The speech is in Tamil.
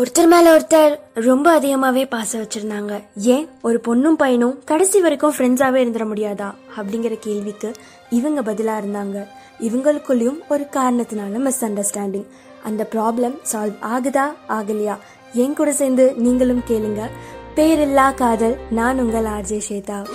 ஒருத்தர் மேல ஒருத்தர் ரொம்ப அதிகமாவே பாச வச்சிருந்தாங்க. ஏன்? ஒரு பொண்ணும் பையனும் கடைசி வரைக்கும் ஃப்ரெண்ட்ஸாவே இருந்துட முடியாதா? அப்படிங்கிற கேள்விக்கு இவங்க பதிலா இருந்தாங்க. இவங்களுக்குள்ளேயும் ஒரு காரணத்தினால மிஸ் அண்டர்ஸ்டாண்டிங் அந்த ப்ராப்ளம் சால்வ் ஆகுதா? ஆகலையா? என் கூட சேர்ந்து நீங்களும் கேளுங்க. பேரில்லா காதல். நான் உங்கள் ஆர்ஜே ஸ்வேதா